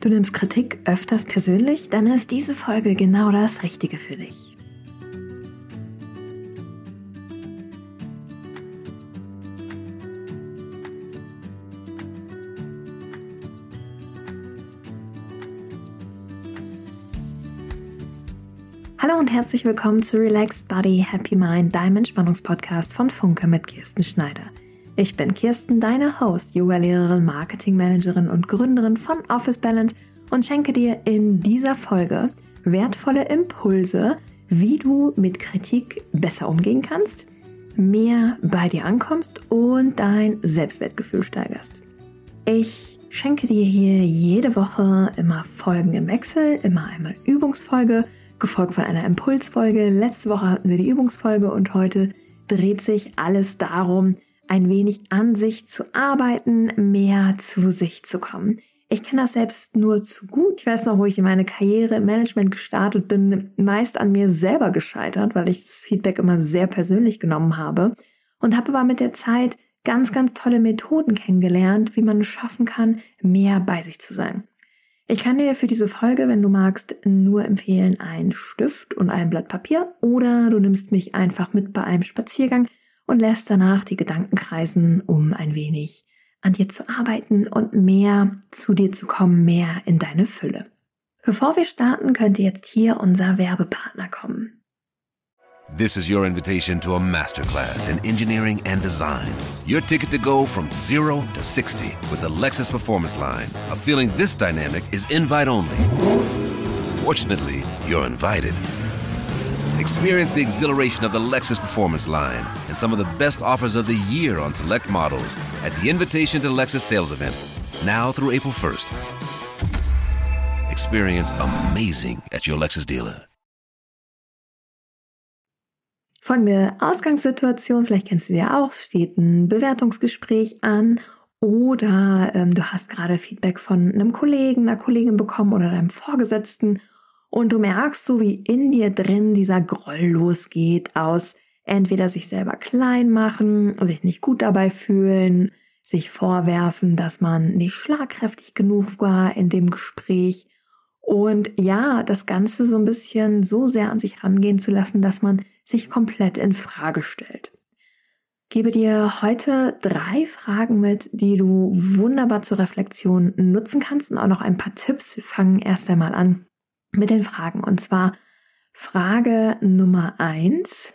Du nimmst Kritik öfters persönlich, dann ist diese Folge genau das Richtige für dich. Hallo und herzlich willkommen zu Relaxed Body, Happy Mind, deinem Entspannungspodcast von Funke mit Kirsten Schneider. Ich bin Kirsten, deine Host, Yoga-Lehrerin, Marketingmanagerin und Gründerin von Office Balance und schenke dir in dieser Folge wertvolle Impulse, wie du mit Kritik besser umgehen kannst, mehr bei dir ankommst und dein Selbstwertgefühl steigerst. Ich schenke dir hier jede Woche immer Folgen im Wechsel, immer einmal Übungsfolge, gefolgt von einer Impulsfolge. Letzte Woche hatten wir die Übungsfolge und heute dreht sich alles darum, ein wenig an sich zu arbeiten, mehr zu sich zu kommen. Ich kenne das selbst nur zu gut. Ich weiß noch, wo ich in meine Karriere im Management gestartet bin, meist an mir selber gescheitert, weil ich das Feedback immer sehr persönlich genommen habe und habe aber mit der Zeit ganz, ganz tolle Methoden kennengelernt, wie man es schaffen kann, mehr bei sich zu sein. Ich kann dir für diese Folge, wenn du magst, nur empfehlen, einen Stift und ein Blatt Papier oder du nimmst mich einfach mit bei einem Spaziergang und lässt danach die Gedanken kreisen, um ein wenig an dir zu arbeiten und mehr zu dir zu kommen, mehr in deine Fülle. Bevor wir starten, könnte jetzt hier unser Werbepartner kommen. This is your invitation to a masterclass in engineering and design. Your ticket to go from zero to 60 with the Lexus Performance Line. A feeling this dynamic is invite only. Fortunately, you're invited. Experience the exhilaration of the Lexus Performance line and some of the best offers of the year on select models at the Invitation to Lexus sales event, now through April 1st. Experience amazing at your Lexus dealer. Folgende Ausgangssituation, vielleicht kennst du die auch, steht ein Bewertungsgespräch an oder ähm, du hast gerade Feedback von einem Kollegen, einer Kollegin bekommen oder deinem Vorgesetzten und du merkst so, wie in dir drin dieser Groll losgeht aus entweder sich selber klein machen, sich nicht gut dabei fühlen, sich vorwerfen, dass man nicht schlagkräftig genug war in dem Gespräch und ja, das Ganze so ein bisschen so sehr an sich rangehen zu lassen, dass man sich komplett in Frage stellt. gebe dir heute drei Fragen mit, die du wunderbar zur Reflexion nutzen kannst und auch noch ein paar Tipps. Wir fangen erst einmal an mit den Fragen. Und zwar Frage Nummer eins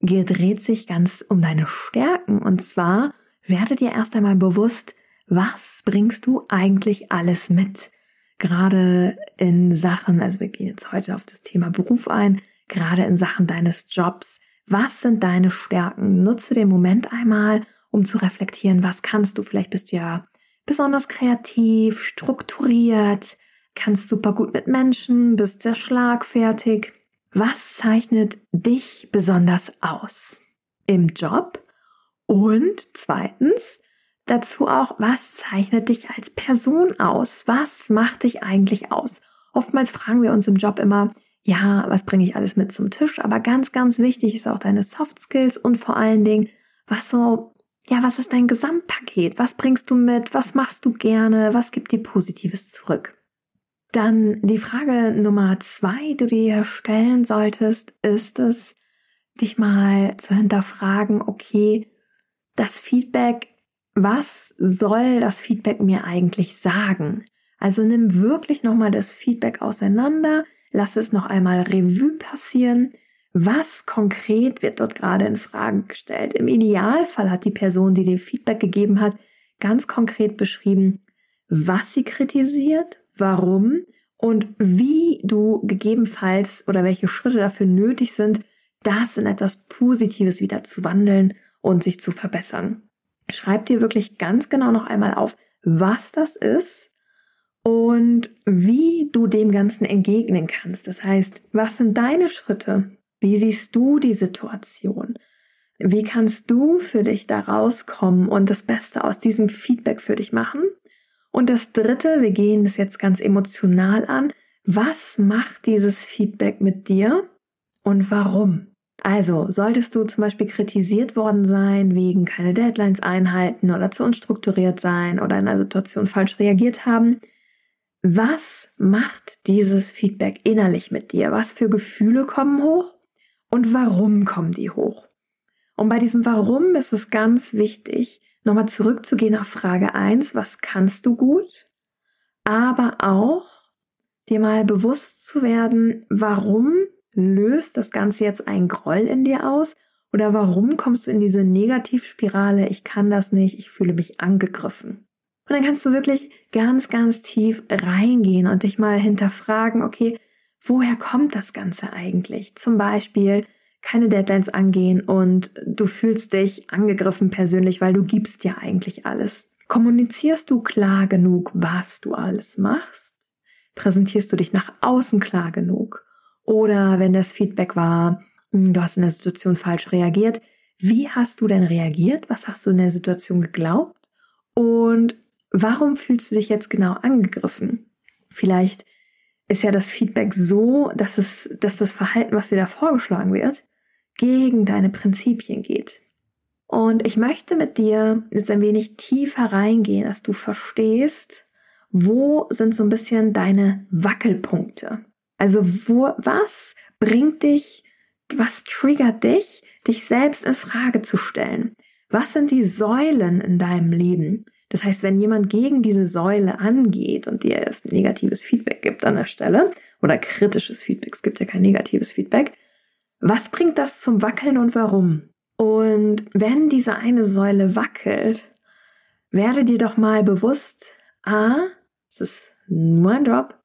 gedreht sich ganz um deine Stärken. Und zwar werde dir erst einmal bewusst, was bringst du eigentlich alles mit? Gerade in Sachen, also wir gehen jetzt heute auf das Thema Beruf ein, gerade in Sachen deines Jobs. Was sind deine Stärken? Nutze den Moment einmal, um zu reflektieren, was kannst du? Vielleicht bist du ja besonders kreativ, strukturiert, kannst super gut mit Menschen, bist sehr schlagfertig. Was zeichnet dich besonders aus im Job? Und zweitens, dazu auch, was zeichnet dich als Person aus? Was macht dich eigentlich aus? Oftmals fragen wir uns im Job immer, ja, was bringe ich alles mit zum Tisch? Aber ganz, ganz wichtig ist auch deine Soft Skills und vor allen Dingen, was so, ja, was ist dein Gesamtpaket? Was bringst du mit? Was machst du gerne? Was gibt dir Positives zurück? Dann die Frage Nummer zwei, die du dir stellen solltest, ist es, dich mal zu hinterfragen, okay, das Feedback, was soll das Feedback mir eigentlich sagen? Also nimm wirklich nochmal das Feedback auseinander, lass es noch einmal Revue passieren. Was konkret wird dort gerade in Frage gestellt? Im Idealfall hat die Person, die dir Feedback gegeben hat, ganz konkret beschrieben, was sie kritisiert, warum und wie du gegebenenfalls oder welche Schritte dafür nötig sind, das in etwas Positives wieder zu wandeln und sich zu verbessern. Schreib dir wirklich ganz genau noch einmal auf, was das ist und wie du dem Ganzen entgegnen kannst. Das heißt, was sind deine Schritte? Wie siehst du die Situation? Wie kannst du für dich da rauskommen und das Beste aus diesem Feedback für dich machen? Und das dritte, wir gehen das jetzt ganz emotional an. Was macht dieses Feedback mit dir und warum? Also, solltest du zum Beispiel kritisiert worden sein, wegen keine Deadlines einhalten oder zu unstrukturiert sein oder in einer Situation falsch reagiert haben, was macht dieses Feedback innerlich mit dir? Was für Gefühle kommen hoch und warum kommen die hoch? Und bei diesem Warum ist es ganz wichtig, nochmal zurückzugehen auf Frage 1, was kannst du gut? Aber auch dir mal bewusst zu werden, warum löst das Ganze jetzt einen Groll in dir aus? Oder warum kommst du in diese Negativspirale, ich kann das nicht, ich fühle mich angegriffen? Und dann kannst du wirklich ganz, ganz tief reingehen und dich mal hinterfragen, okay, woher kommt das Ganze eigentlich? Zum Beispiel keine Deadlines angehen und du fühlst dich angegriffen persönlich, weil du gibst ja eigentlich alles. Kommunizierst du klar genug, was du alles machst? Präsentierst du dich nach außen klar genug? Oder wenn das Feedback war, hm, du hast in der Situation falsch reagiert, wie hast du denn reagiert? Was hast du in der Situation geglaubt? Und warum fühlst du dich jetzt genau angegriffen? Vielleicht ist ja das Feedback so, dass es, dass das Verhalten, was dir da vorgeschlagen wird, gegen deine Prinzipien geht. Und ich möchte mit dir jetzt ein wenig tiefer reingehen, dass du verstehst, wo sind so ein bisschen deine Wackelpunkte. Also wo, was bringt dich, was triggert dich, dich selbst in Frage zu stellen? Was sind die Säulen in deinem Leben? Das heißt, wenn jemand gegen diese Säule angeht und dir negatives Feedback gibt an der Stelle oder kritisches Feedback, es gibt ja kein negatives Feedback, was bringt das zum Wackeln und warum? Und wenn diese eine Säule wackelt, werde dir doch mal bewusst, a, es ist nur ein Job,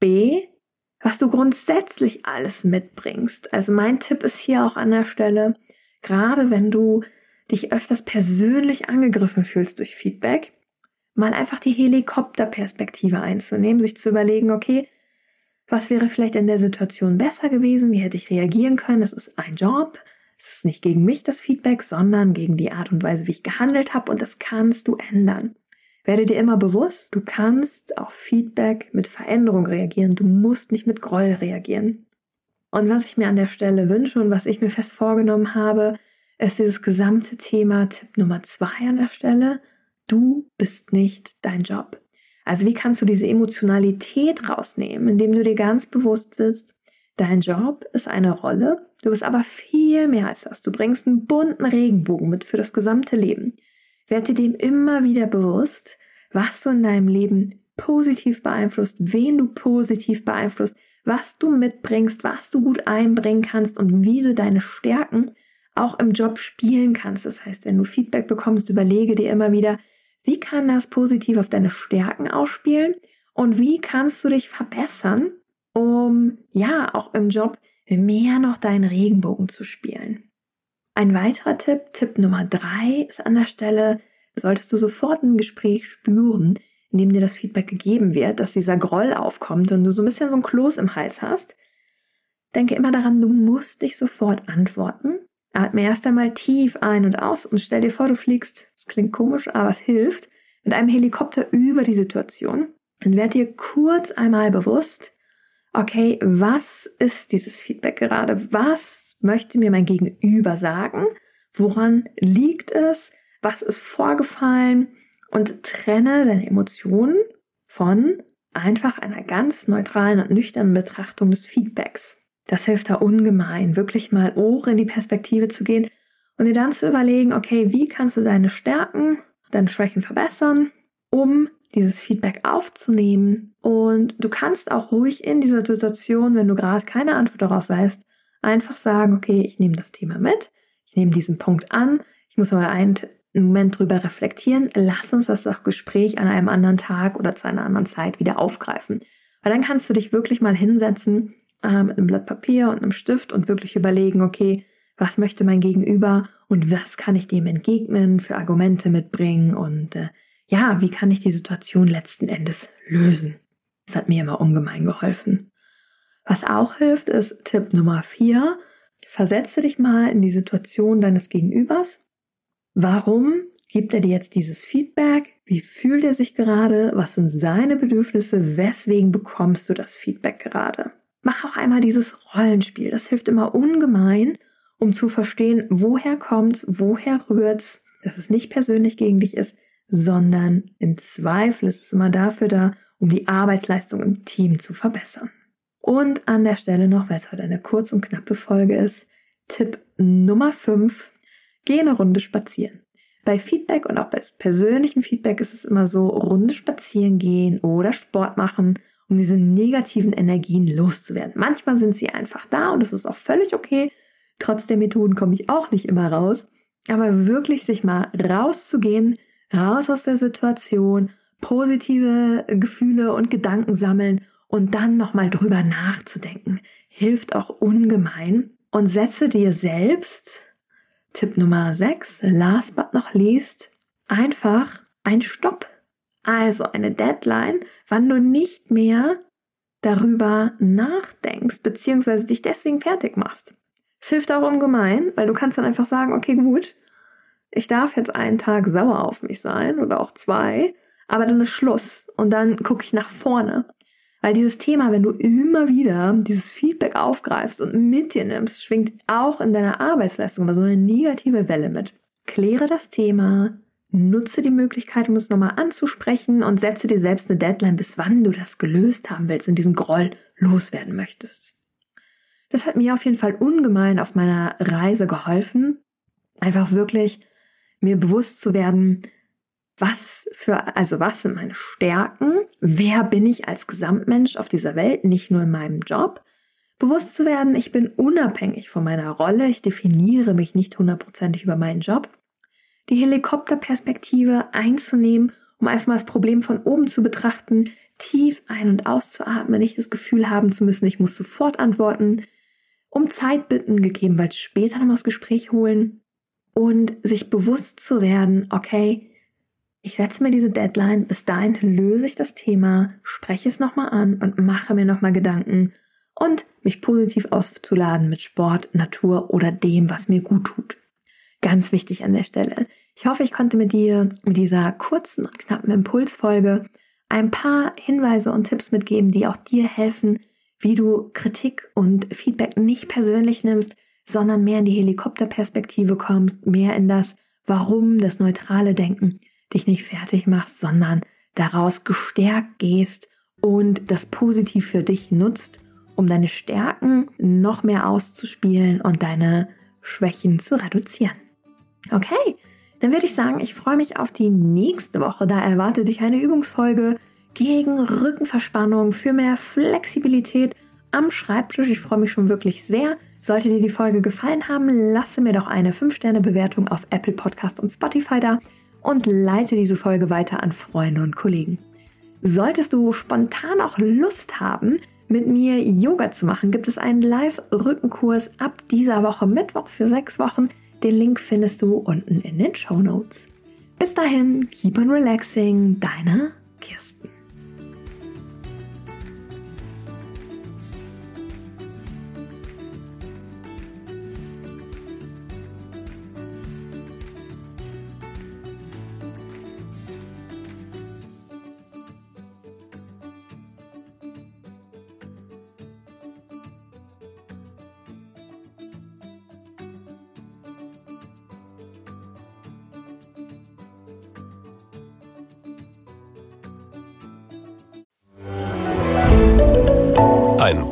b, was du grundsätzlich alles mitbringst. Also mein Tipp ist hier auch an der Stelle, gerade wenn du dich öfters persönlich angegriffen fühlst durch Feedback, mal einfach die Helikopterperspektive einzunehmen, sich zu überlegen, okay, was wäre vielleicht in der Situation besser gewesen? Wie hätte ich reagieren können? Es ist ein Job. Es ist nicht gegen mich das Feedback, sondern gegen die Art und Weise, wie ich gehandelt habe und das kannst du ändern. Werde dir immer bewusst, du kannst auf Feedback mit Veränderung reagieren. Du musst nicht mit Groll reagieren. Und was ich mir an der Stelle wünsche und was ich mir fest vorgenommen habe, ist dieses gesamte Thema Tipp Nummer zwei an der Stelle. Du bist nicht dein Job. Also wie kannst du diese Emotionalität rausnehmen, indem du dir ganz bewusst bist, dein Job ist eine Rolle, du bist aber viel mehr als das. Du bringst einen bunten Regenbogen mit für das gesamte Leben. Werde dir dem immer wieder bewusst, was du in deinem Leben positiv beeinflusst, wen du positiv beeinflusst, was du mitbringst, was du gut einbringen kannst und wie du deine Stärken auch im Job spielen kannst. Das heißt, wenn du Feedback bekommst, überlege dir immer wieder, wie kann das positiv auf deine Stärken ausspielen und wie kannst du dich verbessern, um ja auch im Job mehr noch deinen Regenbogen zu spielen. Ein weiterer Tipp, Tipp Nummer drei, ist an der Stelle, solltest du sofort im Gespräch spüren, in dem dir das Feedback gegeben wird, dass dieser Groll aufkommt und du so ein bisschen so ein Kloß im Hals hast. Denke immer daran, du musst nicht sofort antworten. Atme erst einmal tief ein und aus und stell dir vor, du fliegst, das klingt komisch, aber es hilft, mit einem Helikopter über die Situation und werd dir kurz einmal bewusst, okay, was ist dieses Feedback gerade? Was möchte mir mein Gegenüber sagen? Woran liegt es? Was ist vorgefallen? Und trenne deine Emotionen von einfach einer ganz neutralen und nüchternen Betrachtung des Feedbacks. Das hilft da ungemein, wirklich mal Ohren in die Perspektive zu gehen und dir dann zu überlegen, okay, wie kannst du deine Stärken, deine Schwächen verbessern, um dieses Feedback aufzunehmen. Und du kannst auch ruhig in dieser Situation, wenn du gerade keine Antwort darauf weißt, Einfach sagen, okay, ich nehme das Thema mit, ich nehme diesen Punkt an, ich muss mal einen Moment drüber reflektieren, lass uns das Gespräch an einem anderen Tag oder zu einer anderen Zeit wieder aufgreifen. Weil dann kannst du dich wirklich mal hinsetzen äh, mit einem Blatt Papier und einem Stift und wirklich überlegen, okay, was möchte mein Gegenüber und was kann ich dem entgegnen, für Argumente mitbringen und äh, ja, wie kann ich die Situation letzten Endes lösen. Das hat mir immer ungemein geholfen. Was auch hilft, ist Tipp Nummer vier. Versetze dich mal in die Situation deines Gegenübers. Warum gibt er dir jetzt dieses Feedback? Wie fühlt er sich gerade? Was sind seine Bedürfnisse? Weswegen bekommst du das Feedback gerade? Mach auch einmal dieses Rollenspiel. Das hilft immer ungemein, um zu verstehen, woher kommt's, woher rührt's, dass es nicht persönlich gegen dich ist, sondern im Zweifel ist es immer dafür da, um die Arbeitsleistung im Team zu verbessern. Und an der Stelle noch, weil es heute eine kurz und knappe Folge ist, Tipp Nummer 5, geh eine Runde spazieren. Bei Feedback und auch bei persönlichem Feedback ist es immer so, Runde spazieren gehen oder Sport machen, um diese negativen Energien loszuwerden. Manchmal sind sie einfach da und das ist auch völlig okay. Trotz der Methoden komme ich auch nicht immer raus. Aber wirklich sich mal rauszugehen, raus aus der Situation, positive Gefühle und Gedanken sammeln und dann nochmal drüber nachzudenken, hilft auch ungemein. Und setze dir selbst Tipp Nummer 6, last but not least, einfach ein Stopp. Also eine Deadline, wann du nicht mehr darüber nachdenkst, beziehungsweise dich deswegen fertig machst. Es hilft auch ungemein, weil du kannst dann einfach sagen, okay, gut, ich darf jetzt einen Tag sauer auf mich sein oder auch zwei, aber dann ist Schluss und dann gucke ich nach vorne. Weil dieses Thema, wenn du immer wieder dieses Feedback aufgreifst und mit dir nimmst, schwingt auch in deiner Arbeitsleistung immer so eine negative Welle mit. Kläre das Thema, nutze die Möglichkeit, um es nochmal anzusprechen und setze dir selbst eine Deadline, bis wann du das gelöst haben willst und diesen Groll loswerden möchtest. Das hat mir auf jeden Fall ungemein auf meiner Reise geholfen, einfach wirklich mir bewusst zu werden, was für, also was sind meine Stärken? Wer bin ich als Gesamtmensch auf dieser Welt, nicht nur in meinem Job? Bewusst zu werden, ich bin unabhängig von meiner Rolle, ich definiere mich nicht hundertprozentig über meinen Job. Die Helikopterperspektive einzunehmen, um einfach mal das Problem von oben zu betrachten, tief ein- und auszuatmen, nicht das Gefühl haben zu müssen, ich muss sofort antworten, um Zeit bitten, gegebenenfalls später noch das Gespräch holen und sich bewusst zu werden, okay, ich setze mir diese Deadline, bis dahin löse ich das Thema, spreche es nochmal an und mache mir nochmal Gedanken und mich positiv aufzuladen mit Sport, Natur oder dem, was mir gut tut. Ganz wichtig an der Stelle. Ich hoffe, ich konnte mit dir mit dieser kurzen und knappen Impulsfolge ein paar Hinweise und Tipps mitgeben, die auch dir helfen, wie du Kritik und Feedback nicht persönlich nimmst, sondern mehr in die Helikopterperspektive kommst, mehr in das Warum, das neutrale Denken dich nicht fertig machst, sondern daraus gestärkt gehst und das positiv für dich nutzt, um deine Stärken noch mehr auszuspielen und deine Schwächen zu reduzieren. Okay, dann würde ich sagen, ich freue mich auf die nächste Woche. Da erwartet dich eine Übungsfolge gegen Rückenverspannung für mehr Flexibilität am Schreibtisch. Ich freue mich schon wirklich sehr. Sollte dir die Folge gefallen haben, lasse mir doch eine 5-Sterne-Bewertung auf Apple Podcast und Spotify da und leite diese Folge weiter an Freunde und Kollegen. Solltest du spontan auch Lust haben, mit mir Yoga zu machen, gibt es einen Live-Rückenkurs ab dieser Woche Mittwoch für sechs Wochen. Den Link findest du unten in den Show Notes. Bis dahin, keep on relaxing, deine Kirsten.